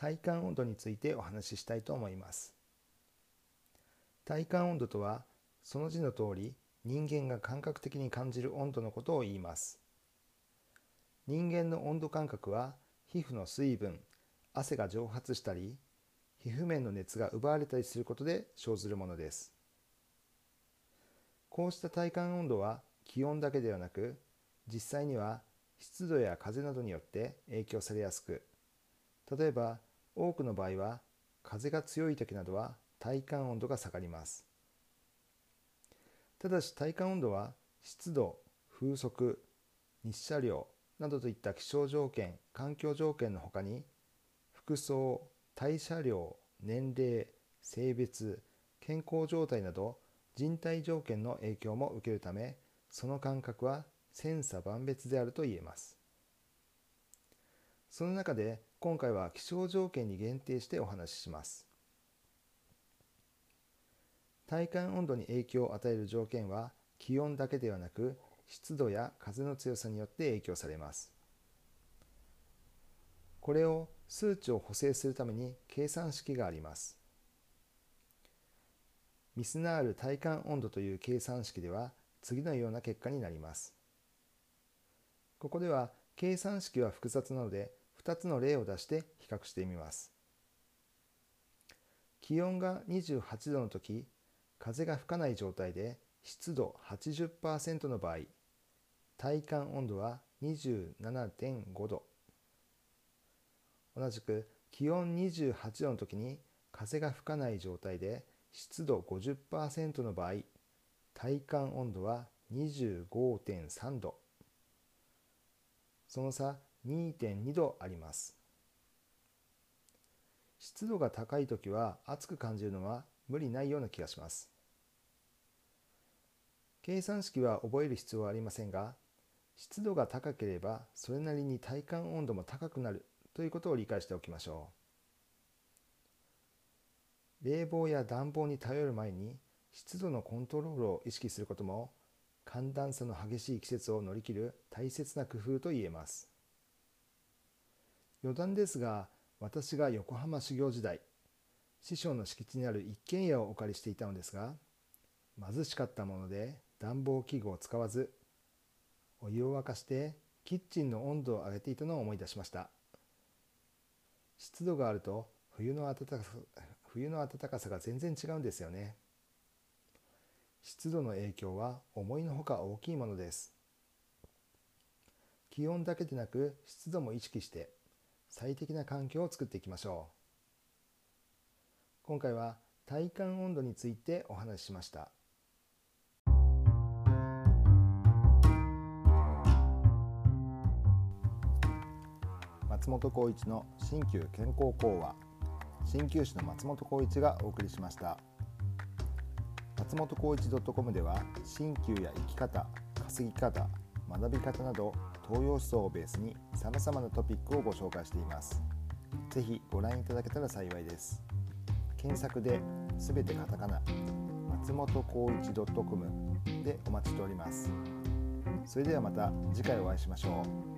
体感温度についてお話ししたいと思います。体感温度とはその字の通り人間が感覚的に感じる温度のことを言います。人間の温度感覚は皮膚の水分汗が蒸発したり皮膚面の熱が奪われたりすることで生ずるものです。こうした体感温度は気温だけではなく実際には湿度や風などによって影響されやすく例えば多くの場合は風が強い時などは体感温度が下がります。ただし体感温度は湿度風速日射量などといった気象条件環境条件のほかに服装代謝量年齢性別健康状態など人体条件の影響も受けるためその感覚は千差万別であると言えます。その中で今回は気象条件に限定してお話しします。体感温度に影響を与える条件は気温だけではなく湿度や風の強さによって影響されます。これを数値を補正するために計算式があります。ミスナール体感温度という計算式では次のような結果になります。ここでは計算式は複雑なので2つの例を出して比較してみます。気温が28度の時、風が吹かない状態で湿度80%の場合、体感温度は27.5度。同じく気温28度の時に風が吹かない状態で湿度50%の場合、体感温度は25.3度。その差2.2度あります。湿度が高い時は暑く感じるのは無理ないような気がします。計算式は覚える必要はありませんが湿度が高ければそれなりに体感温度も高くなるということを理解しておきましょう。冷房や暖房に頼る前に湿度のコントロールを意識することも寒暖差の激しい季節を乗り切る大切な工夫と言えます。余談ですが私が横浜修行時代師匠の敷地にある一軒家をお借りしていたのですが貧しかったもので暖房器具を使わずお湯を沸かしてキッチンの温度を上げていたのを思い出しました。湿度があると冬の暖かさ冬の暖かさが全然違うんですよね。湿度の影響は思いのほか大きいものです。気温だけでなく湿度も意識して最適な環境を作っていきましょう。今回は体感温度についてお話ししました。松本浩一の新旧健康講話。鍼灸師の松本浩一がお送りしました。松本浩一 .com では鍼灸や生き方稼ぎ方学び方など東洋思想をベースに様々なトピックをご紹介しています。ぜひご覧いただけたら幸いです。検索で全てカタカナ松本浩一 .com でお待ちしております。それではまた次回お会いしましょう。